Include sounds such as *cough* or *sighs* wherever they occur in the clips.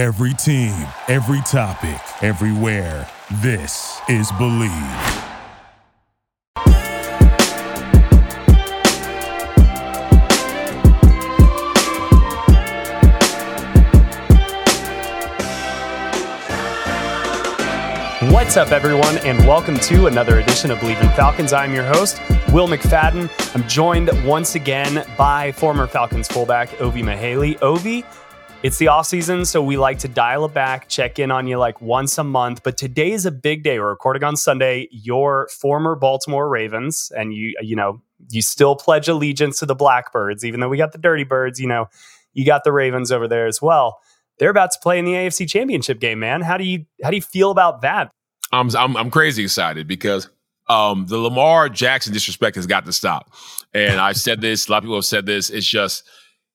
Every team, every topic, everywhere. This is Bleav. What's up, everyone, and welcome to another edition of Bleav in Falcons. I'm your host, Will McFadden. I'm joined once again by former Falcons fullback Ovie Mughelli. Ovie, it's the off season, so we like to dial it back, check in on you like once a month. But today is a big day. We're recording on Sunday. Your former Baltimore Ravens, and you, you know, you still pledge allegiance to the Blackbirds, even though we got the Dirty Birds. You know, you got the Ravens over there as well. They're about to play in the AFC Championship game, man. How do you how do you feel about that? I'm I'm, I'm crazy excited because um, the Lamar Jackson disrespect has got to stop. And I've said this, a lot of people have said this. It's just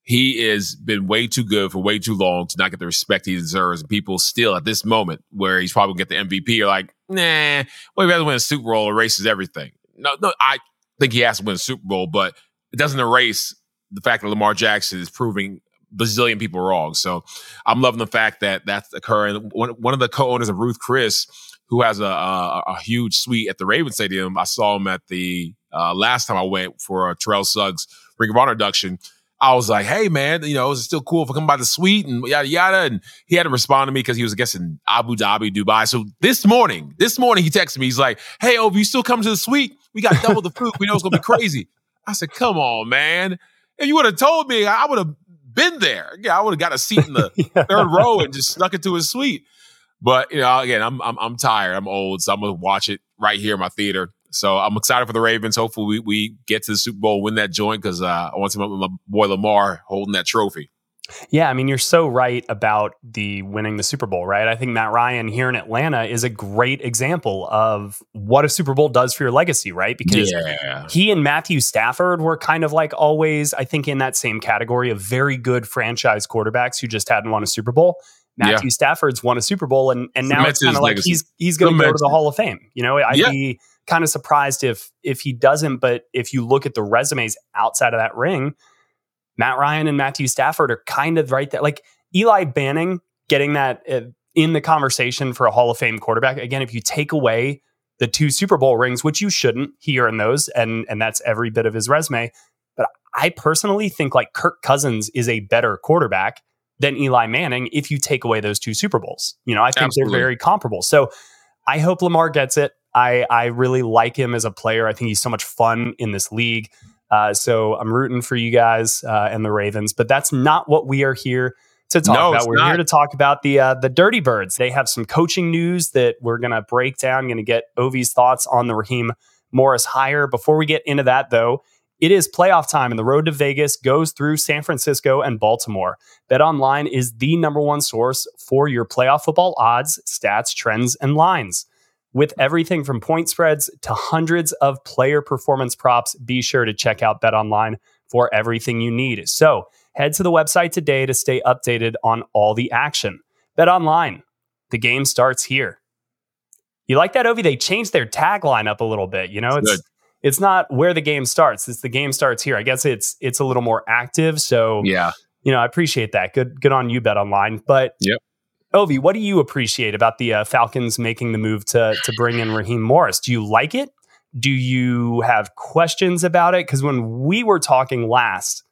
he has been way too good for way too long to not get the respect he deserves. And people still at this moment where he's probably gonna get the MVP are like, nah, well, he'd rather win a Super Bowl erases everything. No, no, I think he has to win a Super Bowl, but it doesn't erase the fact that Lamar Jackson is proving bazillion people wrong. So I'm loving the fact that that's occurring. One, one of the co-owners of Ruth Chris who has a, a, a huge suite at the Raven Stadium. I saw him at the uh, last time I went for a Terrell Suggs Ring of Honor induction. I was like, hey, man, you know, is it still cool if I come by the suite and yada, yada? And he had to respond to me because he was, I guess, in Abu Dhabi, Dubai. So this morning, this morning, he texted me. He's like, hey, oh, you still come to the suite? We got double the food. We know it's going to be crazy. I said, come on, man. If you would have told me, I would have been there. Yeah, I would have got a seat in the *laughs* yeah. third row and just snuck into his suite. But you know, again, I'm I'm I'm tired. I'm old, so I'm gonna watch it right here in my theater. So I'm excited for the Ravens. Hopefully, we, we get to the Super Bowl, win that joint because uh, I want to see my boy Lamar holding that trophy. Yeah, I mean, you're so right about the winning the Super Bowl, right? I think Matt Ryan here in Atlanta is a great example of what a Super Bowl does for your legacy, right? Because yeah. he and Matthew Stafford were kind of like always, I think, in that same category of very good franchise quarterbacks who just hadn't won a Super Bowl. Matthew yeah. Stafford's won a Super Bowl, and and now it's kind of like he's he's going to go to the Hall of Fame. You know, I'd yeah. be kind of surprised if if he doesn't. But if you look at the resumes outside of that ring, Matt Ryan and Matthew Stafford are kind of right there. Like Eli Manning getting that uh, in the conversation for a Hall of Fame quarterback. Again, if you take away the two Super Bowl rings, which you shouldn't, he earned those, and and that's every bit of his resume. But I personally think like Kirk Cousins is a better quarterback than Eli Manning if you take away those two Super Bowls. You know, I think Absolutely. they're very comparable. So I hope Lamar gets it. I I really like him as a player. I think he's so much fun in this league. Uh, so I'm rooting for you guys uh, and the Ravens. But that's not what we are here to talk no, about. We're not. here to talk about the uh, the Dirty Birds. They have some coaching news that we're going to break down. Going to get Ovie's thoughts on the Raheem Morris hire. Before we get into that, though, it is playoff time, and the road to Vegas goes through San Francisco and Baltimore. BetOnline is the number one source for your playoff football odds, stats, trends, and lines. With everything from point spreads to hundreds of player performance props, be sure to check out BetOnline for everything you need. So head to the website today to stay updated on all the action. BetOnline, the game starts here. You like that, Ovie? They changed their tagline up a little bit. You know, it's, it's it's not where the game starts. It's the game starts here. I guess it's it's a little more active. So yeah, you know, I appreciate that. Good good on you, BetOnline. But yep. Ovie, what do you appreciate about the uh, Falcons making the move to to bring in Raheem Morris? Do you like it? Do you have questions about it? Because when we were talking last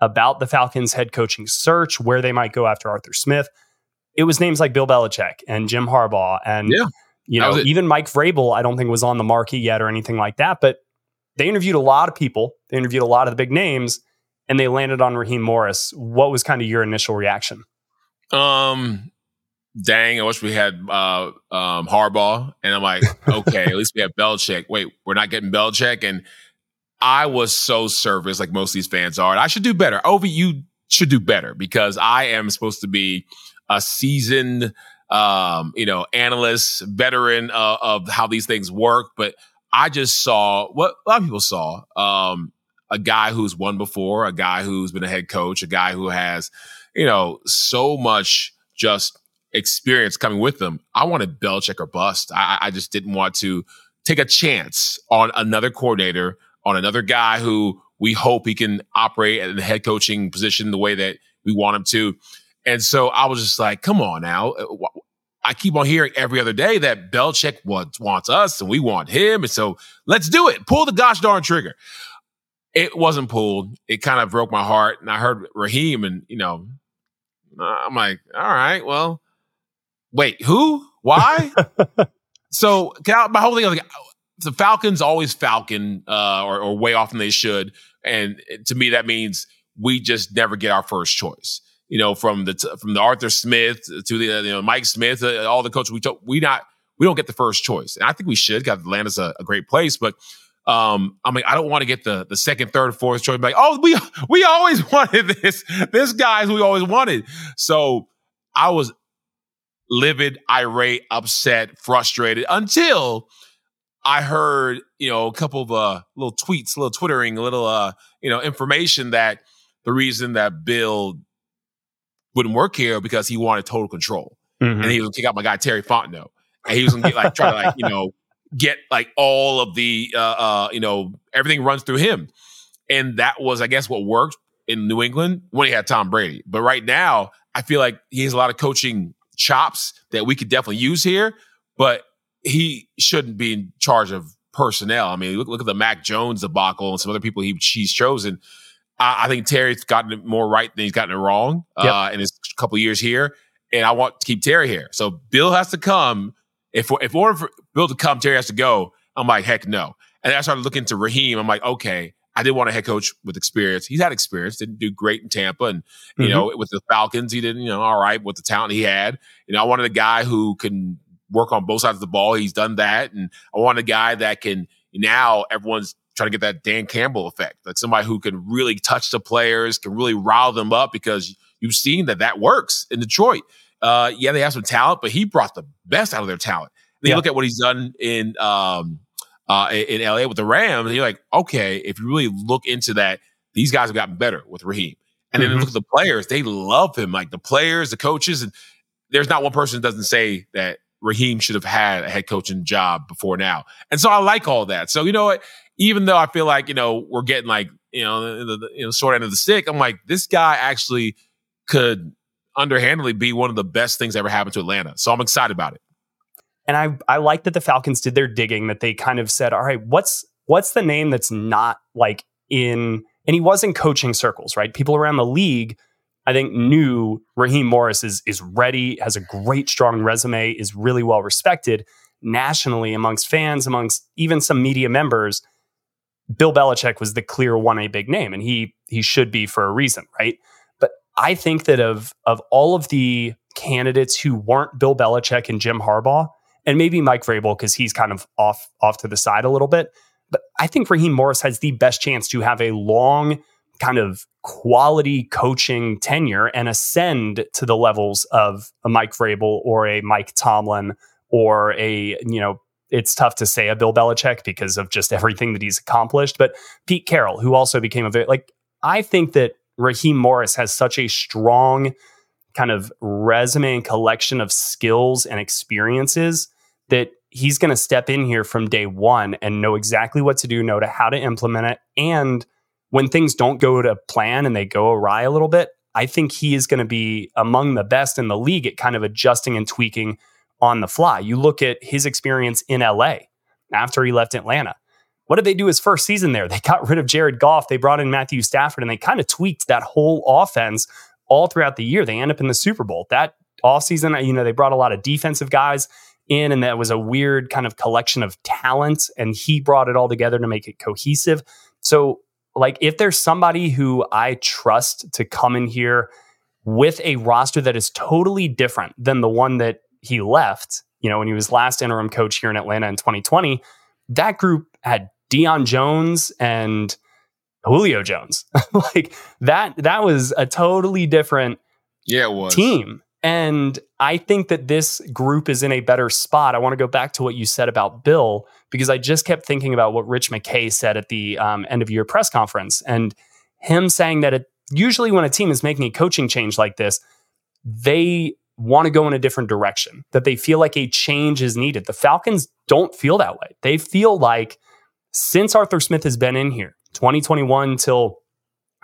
about the Falcons head coaching search, where they might go after Arthur Smith, it was names like Bill Belichick and Jim Harbaugh and yeah, you know even Mike Vrabel. I don't think was on the market yet or anything like that. But they interviewed a lot of people. They interviewed a lot of the big names, and they landed on Raheem Morris. What was kind of your initial reaction? Um, dang, I wish we had uh, um, Harbaugh. And I'm like, *laughs* okay, at least we have Belichick. Wait, we're not getting Belichick. And I was so service, like most of these fans are. And I should do better. Ovie, you should do better because I am supposed to be a seasoned, um, you know, analyst, veteran uh, of how these things work. But I just saw what a lot of people saw um, a guy who's won before, a guy who's been a head coach, a guy who has, you know, so much just experience coming with them. I wanted Belichick or bust. I, I just didn't want to take a chance on another coordinator, on another guy who we hope he can operate at the head coaching position the way that we want him to. And so I was just like, come on now. Uh, I keep on hearing every other day that Belichick wants, wants us and we want him. And so let's do it. Pull the gosh darn trigger. It wasn't pulled. It kind of broke my heart. And I heard Raheem and, you know, I'm like, all right, well, wait, who? Why? *laughs* so I, my whole thing like, the Falcons always Falcon uh, or, or way off than they should. And to me, that means we just never get our first choice you know, from the from the Arthur Smith to the you know Mike Smith, uh, all the coaches we took, we not we don't get the first choice, and I think we should. because Atlanta's a, a great place, but um, I mean, I don't want to get the the second, third, fourth choice. Like, oh, we we always *laughs* wanted this. This guy's we always wanted. So I was livid, irate, upset, frustrated until I heard you know a couple of uh, little tweets, little twittering, a little uh, you know information that the reason that Bill wouldn't work here because he wanted total control. Mm-hmm. And he was gonna kick out my guy Terry Fontenot. And he was gonna get like try to like, you know, get like all of the uh uh, you know, everything runs through him. And that was, I guess, what worked in New England when he had Tom Brady. But right now, I feel like he has a lot of coaching chops that we could definitely use here, but he shouldn't be in charge of personnel. I mean, look, look at the Mac Jones debacle and some other people he, he's chosen. I, I think Terry's gotten it more right than he's gotten it wrong uh, yep. uh, in his couple years here. And I want to keep Terry here. So Bill has to come. If if order for Bill to come, Terry has to go. I'm like, heck no. And I started looking to Raheem. I'm like, okay, I didn't want a head coach with experience. He's had experience, didn't do great in Tampa. And, you mm-hmm. know, with the Falcons, he didn't, you know, all right with the talent he had. You know, I wanted a guy who can work on both sides of the ball. He's done that. And I want a guy that can now everyone's trying to get that Dan Campbell effect, like somebody who can really touch the players, can really rile them up because you've seen that that works in Detroit. Uh, yeah, they have some talent, but he brought the best out of their talent. Then yeah. you look at what he's done in um, uh, in LA with the Rams, and you're like, okay, if you really look into that, these guys have gotten better with Raheem. And mm-hmm. then look at the players; they love him. Like the players, the coaches, and there's not one person that doesn't say that Raheem should have had a head coaching job before now. And so I like all that. So you know what? even though I feel like, you know, we're getting like, you know, the, the you know, short end of the stick, I'm like, this guy actually could underhandedly be one of the best things ever happened to Atlanta. So I'm excited about it. And I I like that the Falcons did their digging, that they kind of said, all right, what's what's the name that's not like in and he was in coaching circles, right? People around the league, I think, knew Raheem Morris is is ready, has a great, strong resume, is really well respected nationally amongst fans, amongst even some media members. Bill Belichick was the clear 1A big name, and he he should be for a reason, right? But I think that of of all of the candidates who weren't Bill Belichick and Jim Harbaugh, and maybe Mike Vrabel because he's kind of off off to the side a little bit, but I think Raheem Morris has the best chance to have a long kind of quality coaching tenure and ascend to the levels of a Mike Vrabel or a Mike Tomlin or a you know it's tough to say a Bill Belichick because of just *laughs* everything that he's accomplished. But Pete Carroll, who also became a very like, I think that Raheem Morris has such a strong kind of resume and collection of skills and experiences that he's going to step in here from day one and know exactly what to do, know to how to implement it. And when things don't go to plan and they go awry a little bit, I think he is going to be among the best in the league at kind of adjusting and tweaking on the fly. You look at his experience in LA after he left Atlanta. What did they do his first season there? They got rid of Jared Goff. They brought in Matthew Stafford and they kind of tweaked that whole offense all throughout the year. They end up in the Super Bowl. That offseason, you know, they brought a lot of defensive guys in and that was a weird kind of collection of talent and he brought it all together to make it cohesive. So, like if there's somebody who I trust to come in here with a roster that is totally different than the one that he left, you know, when he was last interim coach here in Atlanta in 2020, that group had Deion Jones and Julio Jones. *laughs* like that that was a totally different yeah, it was. team. And I think that this group is in a better spot. I want to go back to what you said about Bill because I just kept thinking about what Rich McKay said at the um, end of year press conference and him saying that it, usually when a team is making a coaching change like this, they want to go in a different direction, that they feel like a change is needed. The Falcons don't feel that way. They feel like since Arthur Smith has been in here, 2021 till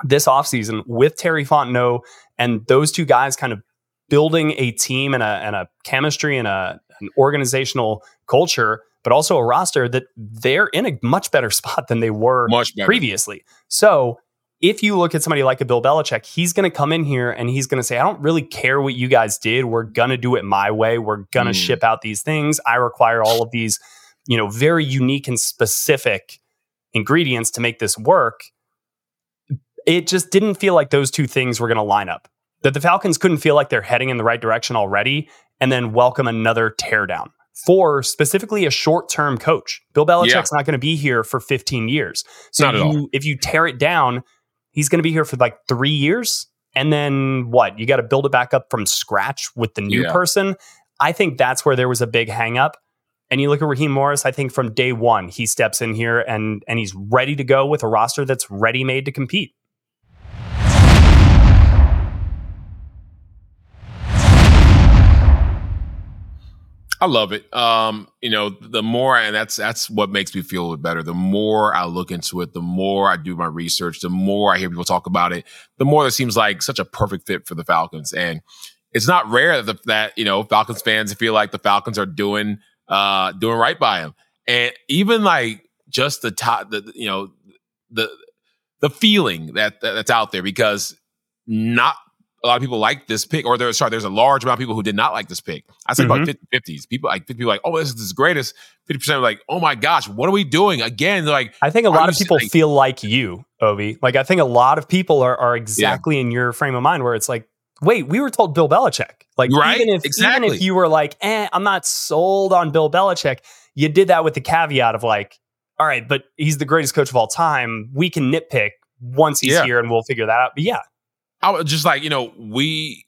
this offseason with Terry Fontenot and those two guys kind of building a team and a, and a chemistry and a, an organizational culture, but also a roster that they're in a much better *laughs* spot than they were previously. So if you look at somebody like a Bill Belichick, he's going to come in here and he's going to say, I don't really care what you guys did. We're going to do it my way. We're going to mm. ship out these things. I require all of these, you know, very unique and specific ingredients to make this work. It just didn't feel like those two things were going to line up. That the Falcons couldn't feel like they're heading in the right direction already and then welcome another teardown for specifically a short term coach. Bill Belichick's yeah. not going to be here for 15 years. So you, if you tear it down, he's going to be here for like three years. And then what? You got to build it back up from scratch with the new yeah. person. I think that's where there was a big hangup. And you look at Raheem Morris, I think from day one, he steps in here and and he's ready to go with a roster that's ready made to compete. I love it. Um, you know, the more, and that's that's what makes me feel better. The more I look into it, the more I do my research, the more I hear people talk about it, the more it seems like such a perfect fit for the Falcons. And it's not rare that, that you know Falcons fans feel like the Falcons are doing uh doing right by him. and even like just the top, the you know the the feeling that, that that's out there because not a lot of people like this pick, or there's sorry, there's a large amount of people who did not like this pick. I said mm-hmm. about 50 50s. People like 50 people like, oh, this is the greatest. 50% are like, oh my gosh, what are we doing? Again, like I think a lot of people like, feel like you, Ovie. Like I think a lot of people are are exactly yeah. in your frame of mind where it's like, wait, we were told Bill Belichick. Like right? even if exactly. even if you were like, eh, I'm not sold on Bill Belichick, you did that with the caveat of like, all right, but he's the greatest coach of all time. We can nitpick once he's yeah. here and we'll figure that out. But yeah, I was just like, you know, we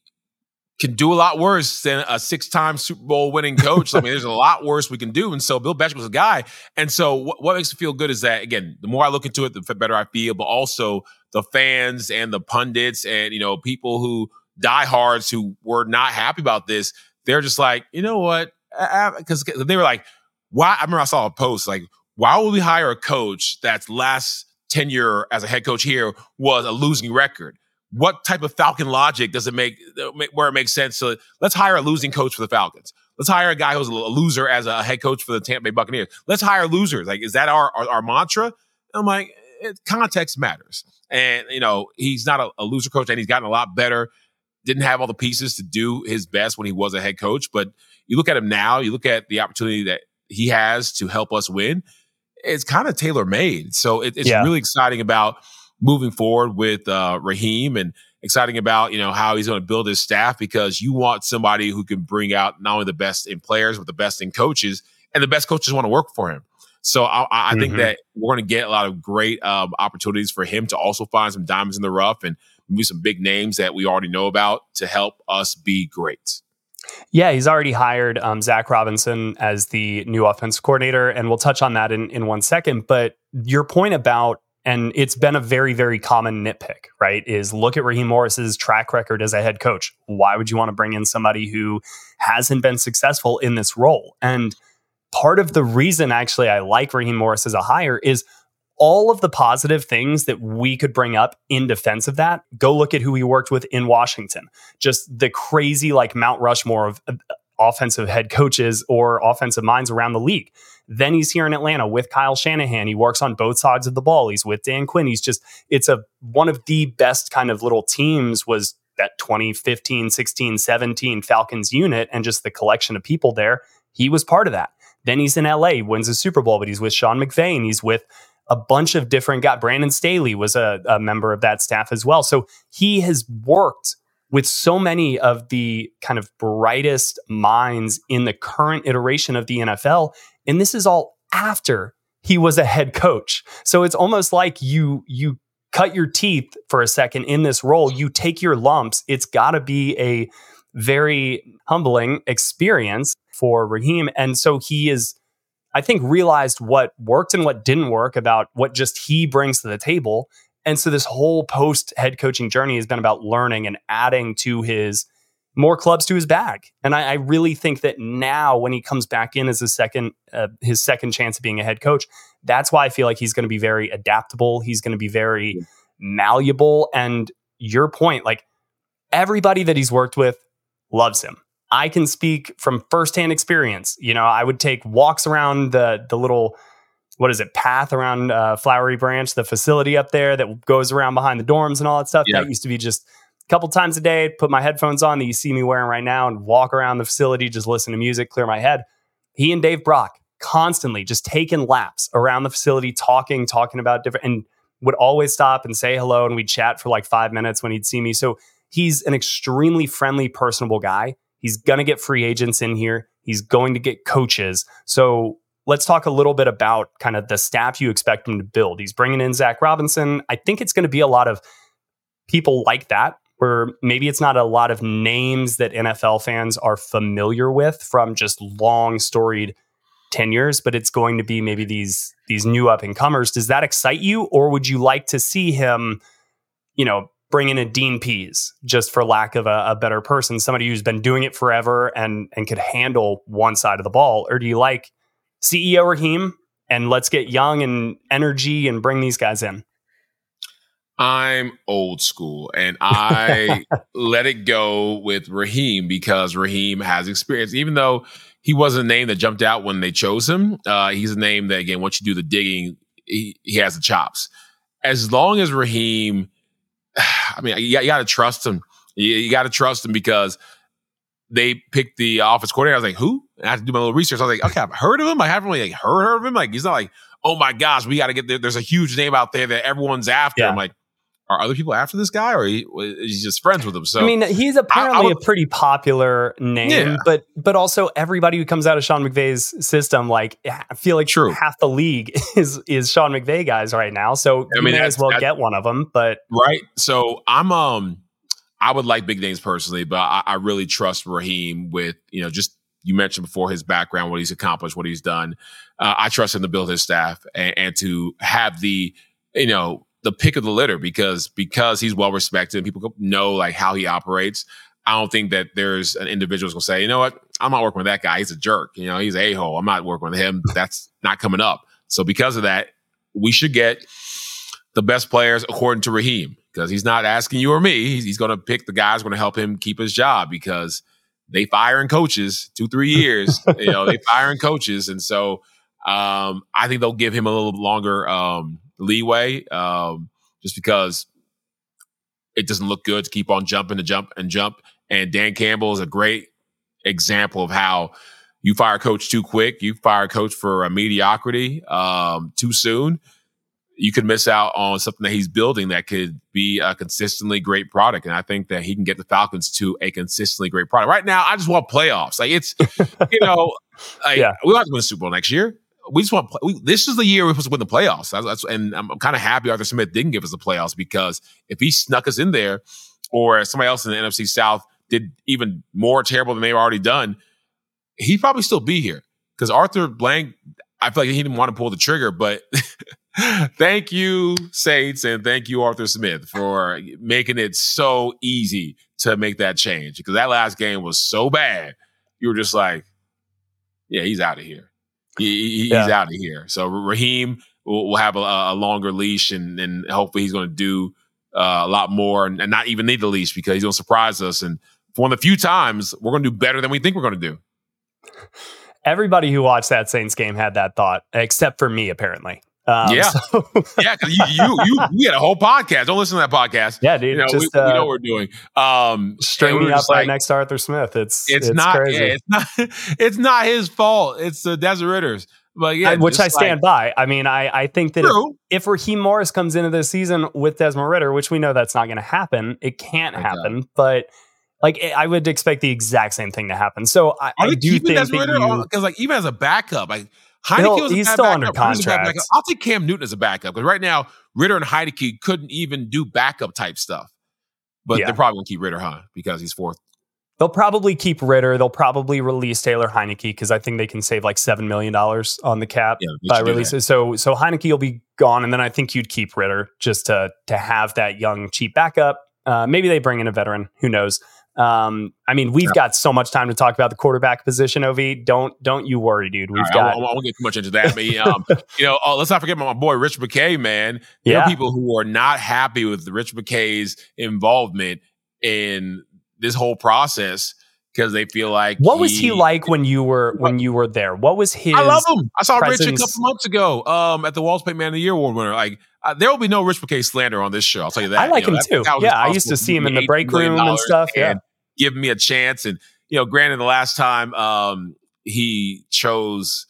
can do a lot worse than a six-time Super Bowl winning coach. I mean, there's a lot worse we can do. And so Bill Belichick was a guy. And so what, what makes me feel good is that again, the more I look into it, the better I feel. But also the fans and the pundits and you know people who diehards who were not happy about this, they're just like, you know what? Because they were like, why? I remember I saw a post like, why would we hire a coach that's last tenure as a head coach here was a losing record? what type of Falcon logic does it make uh, where it makes sense? So let's hire a losing coach for the Falcons. Let's hire a guy who's a loser as a head coach for the Tampa Bay Buccaneers. Let's hire losers. Like, is that our our, our mantra? I'm like, it, context matters. And you know, he's not a, a loser coach, and he's gotten a lot better. Didn't have all the pieces to do his best when he was a head coach, but you look at him now. You look at the opportunity that he has to help us win. It's kind of tailor made. So it, it's yeah. really exciting about moving forward with uh, Raheem and exciting about you know how he's going to build his staff because you want somebody who can bring out not only the best in players but the best in coaches and the best coaches want to work for him. So I, I mm-hmm. think that we're going to get a lot of great um, opportunities for him to also find some diamonds in the rough and maybe some big names that we already know about to help us be great. Yeah, he's already hired um, Zac Robinson as the new offense coordinator, and we'll touch on that in, in one second. But your point about and it's been a very, very common nitpick, right? Is look at Raheem Morris's track record as a head coach. Why would you want to bring in somebody who hasn't been successful in this role? And part of the reason actually I like Raheem Morris as a hire is all of the positive things that we could bring up in defense of that. Go look at who he worked with in Washington. Just the crazy like Mount Rushmore of uh, offensive head coaches or offensive minds around the league. Then he's here in Atlanta with Kyle Shanahan. He works on both sides of the ball. He's with Dan Quinn. He's just it's a one of the best kind of little teams was that 2015, 16, 17 Falcons unit and just the collection of people there. He was part of that. Then he's in LA, wins a Super Bowl, but he's with Sean McVay and he's with a bunch of different guys. Brandon Staley was a, a member of that staff as well. So he has worked with so many of the kind of brightest minds in the current iteration of the NFL. And this is all after he was a head coach. So it's almost like you you cut your teeth for a second in this role, you take your lumps. It's got to be a very humbling experience for Raheem. And so he is I think realized what worked and what didn't work about what just he brings to the table and so this whole post head coaching journey has been about learning and adding to his more clubs to his bag. And I, I really think that now when he comes back in as a second, uh, his second chance of being a head coach, that's why I feel like he's going to be very adaptable. He's going to be very malleable. And your point, like everybody that he's worked with loves him. I can speak from firsthand experience. You know, I would take walks around the the little what is it path around uh, Flowery Branch, the facility up there that goes around behind the dorms and all that stuff. Yeah. That used to be just a couple times a day. Put my headphones on that you see me wearing right now and walk around the facility, just listen to music, clear my head. He and Dave Brock constantly just taking laps around the facility, talking, talking about different, and would always stop and say hello, and we'd chat for like five minutes when he'd see me. So he's an extremely friendly, personable guy. He's going to get free agents in here. He's going to get coaches. So let's talk a little bit about kind of the staff you expect him to build. He's bringing in Zac Robinson. I think it's going to be a lot of people like that, where maybe it's not a lot of names that NFL fans are familiar with from just long storied tenures, but it's going to be maybe these these new up and comers. Does that excite you, or would you like to see him, you know, bring in a Dean Pees, just for lack of a, a, better person, somebody who's been doing it forever and and could handle one side of the ball, or do you like CEO Raheem and let's get young and energy and bring these guys in? I'm old school and I *laughs* let it go with Raheem because Raheem has experience, even though he wasn't a name that jumped out when they chose him. Uh, he's a name that, again, once you do the digging, he, he has the chops. As long as Raheem, *sighs* I mean, you, you got to trust him. You, you got to trust him because they picked the office coordinator. I was like, who? And I had to do my little research. I was like, okay, I've heard of him. I haven't really like, heard, heard of him. Like, he's not like, oh my gosh, we got to get there. There's a huge name out there that everyone's after. Yeah. I'm like, are other people after this guy or he, is he just friends with him? So I mean, he's apparently I, I would, a pretty popular name, yeah. but but also everybody who comes out of Sean McVay's system, like I feel like True. half the league *laughs* is is Sean McVay guys right now. So I mean, may as well get one of them. But right, so I'm um I would like big names personally, but I, I really trust Raheem with you know just you mentioned before his background, what he's accomplished, what he's done. Uh, I trust him to build his staff and, and to have the you know the pick of the litter because because he's well respected. And people know like how he operates. I don't think that there's an individual who's gonna say, you know what, I'm not working with that guy. He's a jerk. You know, he's a hole. I'm not working with him. That's not coming up. So because of that, we should get the best players according to Raheem because he's not asking you or me. He's, he's going to pick the guys going to help him keep his job because they firing coaches two three *laughs* years. you know, they firing coaches, and so um, I think they'll give him a little longer um, leeway um, just because it doesn't look good to keep on jumping to jump and jump. And Dan Campbell is a great example of how you fire a coach too quick, you fire a coach for a mediocrity um, too soon. You could miss out on something that he's building that could be a consistently great product. And I think that he can get the Falcons to a consistently great product. Right now, I just want playoffs. Like it's, you know, *laughs* like, yeah. we want to win the Super Bowl next year we just want we, this is the year we're supposed to win the playoffs. That's, that's and I'm, kind of happy Arthur Smith didn't give us the playoffs because if he snuck us in there, or somebody else in the NFC South did even more terrible than they've already done, he'd probably still be here because Arthur Blank. I feel like he didn't want to pull the trigger, but *laughs* thank you, Saints, and thank you, Arthur Smith, for making it so easy to make that change because that last game was so bad. You were just like, yeah, he's out of here. He, he's yeah. out of here. So Raheem will, will have a, a, longer leash, and, and hopefully he's going to do uh, a lot more, and, and, not even need the leash because he's going to surprise us. And for one of the few times, we're going to do better than we think we're going to do. Everybody who watched that Saints game had that thought, except for me, apparently. Um, yeah, so yeah. Because you, you, you, we had a whole podcast. Don't listen to that podcast. Yeah, dude. You know, just, we, uh, we, know what we're doing. Um, stringing up like, next to Arthur Smith. It's it's, it's not. Crazy. Yeah, it's not. *laughs* It's not his fault. It's the Desmond Ridders. But yeah, I, which I stand like, by. I mean, I I think that if, if, Raheem Morris comes into this season with Desmond Ridder, which we know that's not going to happen, it can't okay. happen. But like I would expect the exact same thing to happen. So I, I do think Desmond that because like even as a backup, like Heinicke was he's still backup. under contract. I'll take Cam Newton as a backup because right now Ridder and Heinicke couldn't even do backup type stuff. But yeah. they're probably gonna keep Ridder, huh? Because he's fourth. They'll probably keep Ridder. They'll probably release Taylor Heinicke because I think they can save like seven million dollars on the cap yeah, by releases. So so Heinicke will be gone, and then I think you'd keep Ridder just to to have that young cheap backup. Uh, maybe they bring in a veteran. Who knows? Um, I mean, we've yeah. got so much time to talk about the quarterback position. Ov, don't don't you worry, dude. We've right, got. I won't, I won't, get too much into that, but um, *laughs* you know, oh, let's not forget about my boy Rich McKay, man. There yeah. are people who are not happy with Rich McKay's involvement in this whole process. because they feel like what he, was he like when you were when you were there? What was his? I love him. I saw presence? Rich a couple months ago um, at the Walter Payton Man of the Year award winner. Like uh, there will be no Rich McKay slander on this show. I'll tell you that. I like you know, him too. Yeah, I used to see him in the break room and stuff. Yeah, give me a chance. And you know, granted, the last time um, he chose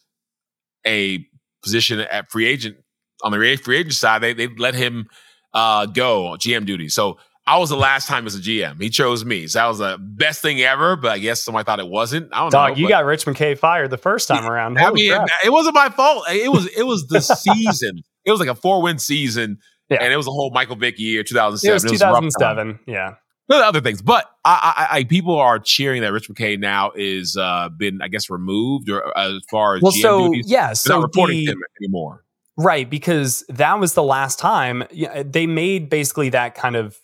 a position at free agent on the free agent side, they they let him uh, go on GM duty. So I was the last time as a GM. He chose me. So that was the best thing ever, but I guess somebody thought it wasn't. I don't know. Dog, know. you got Rich McKay fired the first time around. I mean, it, it, wasn't my fault. It was it was the *laughs* season. It was like a four win season. Yeah. And it was a whole Michael Vick year, 2007. It was 2007. It was yeah. Other things, but I, I, I, people are cheering that Rich McKay now is uh, been, I guess, removed or uh, as far as well. GM so duties, yeah, so not reporting the, him anymore. Right, because that was the last time they made basically that kind of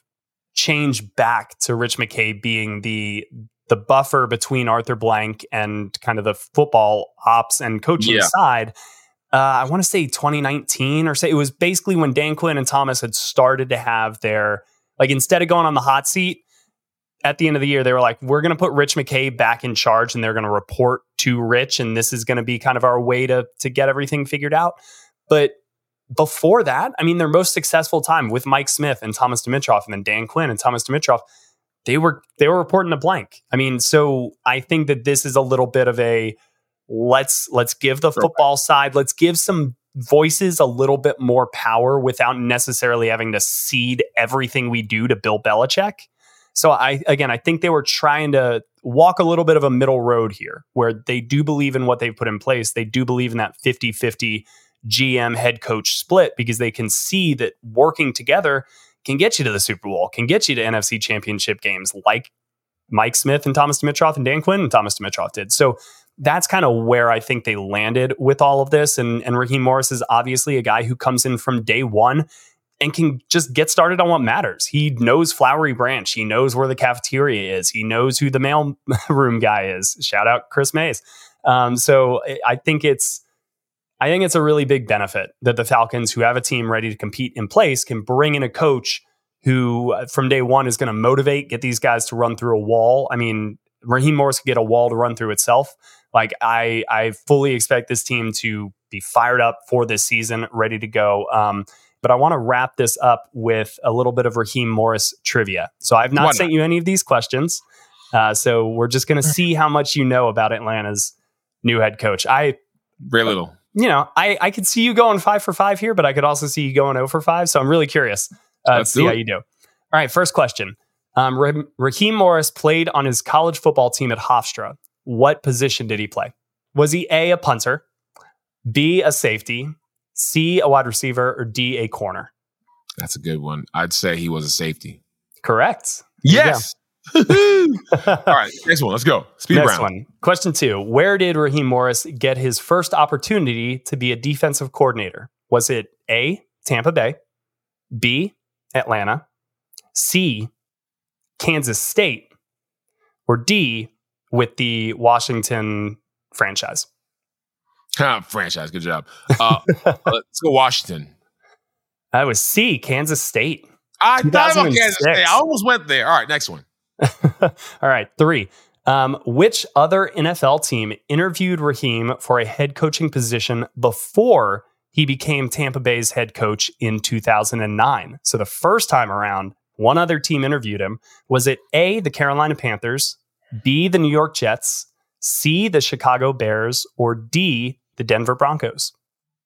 change back to Rich McKay being the the buffer between Arthur Blank and kind of the football ops and coaching yeah. side. Uh, I want to say 2019 or say it was basically when Dan Quinn and Thomas had started to have their like instead of going on the hot seat at the end of the year, they were like, we're going to put Rich McKay back in charge and they're going to report to Rich, and this is going to be kind of our way to to get everything figured out. But before that, I mean, their most successful time with Mike Smith and Thomas Dimitroff, and then Dan Quinn and Thomas Dimitroff, they were they were reporting to blank. I mean, so I think that this is a little bit of a let's let's give the football side, let's give some voices a little bit more power without necessarily having to cede everything we do to Bill Belichick. So I again, I think they were trying to walk a little bit of a middle road here where they do believe in what they've put in place. They do believe in that 50-50 GM head coach split because they can see that working together can get you to the Super Bowl, can get you to NFC championship games like Mike Smith and Thomas Dimitroff and Dan Quinn and Thomas Dimitroff did. So that's kind of where I think they landed with all of this. And, and Raheem Morris is obviously a guy who comes in from day one and can just get started on what matters. He knows Flowery Branch. He knows where the cafeteria is. He knows who the mail *laughs* room guy is. Shout out Chris Mays. Um, so I think it's I think it's a really big benefit that the Falcons, who have a team ready to compete in place, can bring in a coach who, uh, from day one, is going to motivate, get these guys to run through a wall. I mean, Raheem Morris could get a wall to run through itself. Like I, I fully expect this team to be fired up for this season, ready to go. Um, but I want to wrap this up with a little bit of Raheem Morris trivia. So I've not sent you any of these questions. Uh, so we're just going to see how much you know about Atlanta's new head coach. I very little you know, I, I could see you going five for five here, but I could also see you going 0 for five. So I'm really curious uh, to see how you do. All right, first question. Um, Raheem Morris played on his college football team at Hofstra. What position did he play? Was he A, a punter, B, a safety, C, a wide receiver, or D, a corner? That's a good one. I'd say he was a safety. Correct. Yes. *laughs* All right, *laughs* next one. Let's go. Speed next round. one. Question two: Where did Raheem Morris get his first opportunity to be a defensive coordinator? Was it A. Tampa Bay, B. Atlanta, C. Kansas State, or D. With the Washington franchise? franchise. Good job. Uh, *laughs* let's go Washington. I was C. Kansas State. I thought about Kansas State. I almost went there. All right, next one. *laughs* All right, three. Um, which other NFL team interviewed Raheem for a head coaching position before he became Tampa Bay's head coach in 2009? So the first time around, one other team interviewed him. Was it A, the Carolina Panthers, B, the New York Jets, C, the Chicago Bears, or D, the Denver Broncos?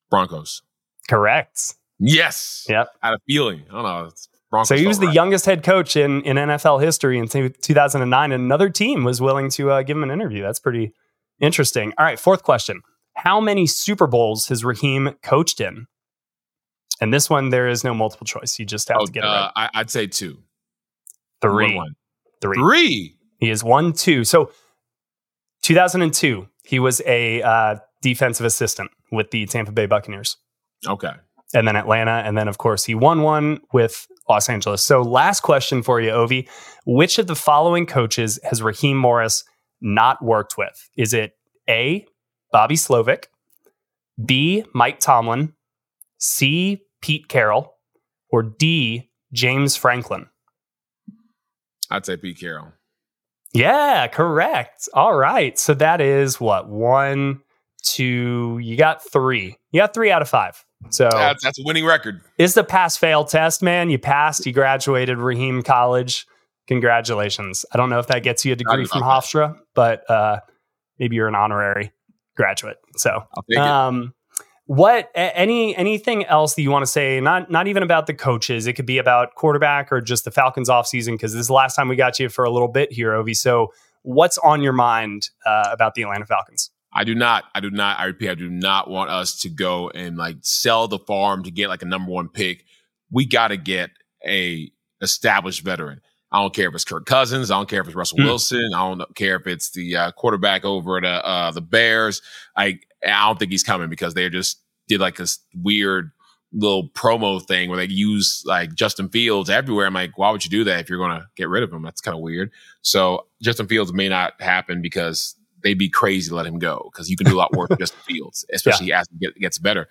Broncos. Correct. Yes. Yep. I had a feeling. I don't know. It's Broncos so he was the right. youngest head coach in, in NFL history in 2009, and another team was willing to uh, give him an interview. That's pretty interesting. All right, fourth question. How many Super Bowls has Raheem coached in? And this one, there is no multiple choice. You just have oh, to get uh, it right. I, would say two. Three. One, Three. Three. He is one, two. So 2002, he was a uh, defensive assistant with the Tampa Bay Buccaneers. Okay and then Atlanta, and then of course he won one with Los Angeles. So last question for you, Ovie: Which of the following coaches has Raheem Morris not worked with? Is it A. Bobby Slowik, B. Mike Tomlin, C. Pete Carroll, or D. James Franklin? I'd say Pete Carroll. Yeah, correct. All right. So that is what one, two. You got three. You got three out of five. So that's, that's a winning record. Is the pass fail test, man? You passed. You graduated Raheem College. Congratulations. I don't know if that gets you a degree from Hofstra, but uh, maybe you're an honorary graduate. So, um, what any anything else that you want to say? Not not even about the coaches. It could be about quarterback or just the Falcons offseason because this is the last time we got you for a little bit here, Ovie. So, what's on your mind uh, about the Atlanta Falcons? I do not. I do not. I repeat, I do not want us to go and like sell the farm to get like a number one pick. We got to get a established veteran. I don't care if it's Kirk Cousins. I don't care if it's Russell mm. Wilson. I don't care if it's the uh, quarterback over at uh, the Bears. I I don't think he's coming because they just did like this weird little promo thing where they use like Justin Fields everywhere. I'm like, why would you do that if you're going to get rid of him? That's kind of weird. So Justin Fields may not happen because they'd be crazy to let him go because you can do a lot worse with *laughs* Justin Fields, especially yeah. as he get, gets better.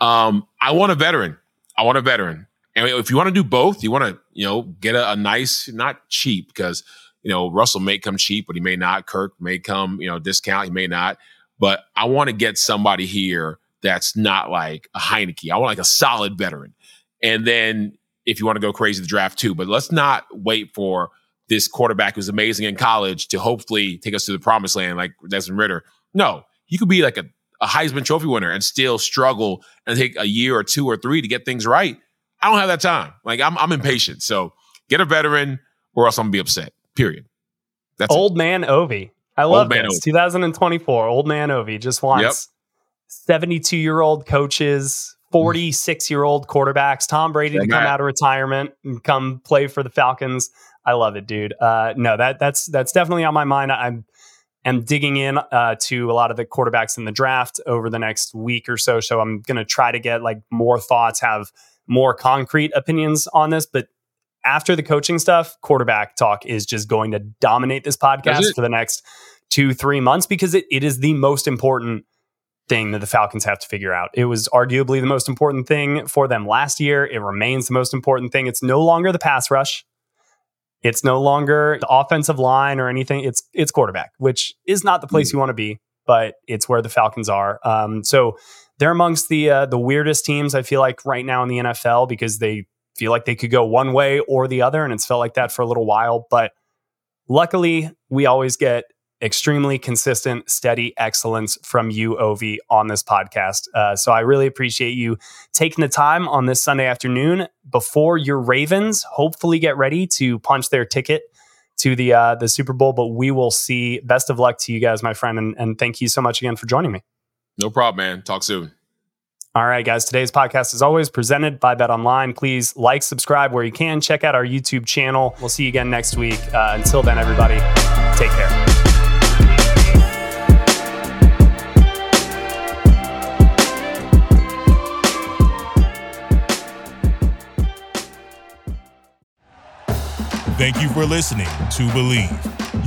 Um, I want a veteran. I want a veteran. And if you want to do both, you want to, you know, get a, a nice, not cheap, because, you know, Russell may come cheap, but he may not. Kirk may come, you know, discount, he may not. But I want to get somebody here that's not like a Heinicke. I want like a solid veteran. And then if you want to go crazy, the draft too. But let's not wait for this quarterback who's amazing in college to hopefully take us to the promised land like Desmond Ridder. No, he could be like a, a Heisman Trophy winner and still struggle and take a year or two or three to get things right. I don't have that time. Like I'm, I'm impatient. So get a veteran, or else I'm gonna be upset. Period. That's old it. man Ovie. I love this. Ovie. 2024. Old man Ovie just wants 72 yep. year old coaches, 46 year old quarterbacks, Tom Brady to come out of retirement and come play for the Falcons. I love it, dude. Uh, no, that that's that's definitely on my mind. I'm am digging in uh, to a lot of the quarterbacks in the draft over the next week or so. So I'm going to try to get like more thoughts, have more concrete opinions on this. But after the coaching stuff, quarterback talk is just going to dominate this podcast for the next two, three months because it, it is the most important thing that the Falcons have to figure out. It was arguably the most important thing for them last year. It remains the most important thing. It's no longer the pass rush. It's no longer the offensive line or anything. It's it's quarterback, which is not the place mm. you want to be, but it's where the Falcons are. Um, so they're amongst the uh, the weirdest teams I feel like right now in the NFL because they feel like they could go one way or the other, and it's felt like that for a little while. But luckily, we always get extremely consistent, steady excellence from you, Ovie, on this podcast. Uh, so I really appreciate you taking the time on this Sunday afternoon before your Ravens hopefully get ready to punch their ticket to the uh, the Super Bowl. But we will see. Best of luck to you guys, my friend, and, and thank you so much again for joining me. No problem, man. Talk soon. All right, guys. Today's podcast is always presented by Bet Online. Please like, subscribe where you can. Check out our YouTube channel. We'll see you again next week. Uh, until then, everybody, take care. Thank you for listening to Bleav.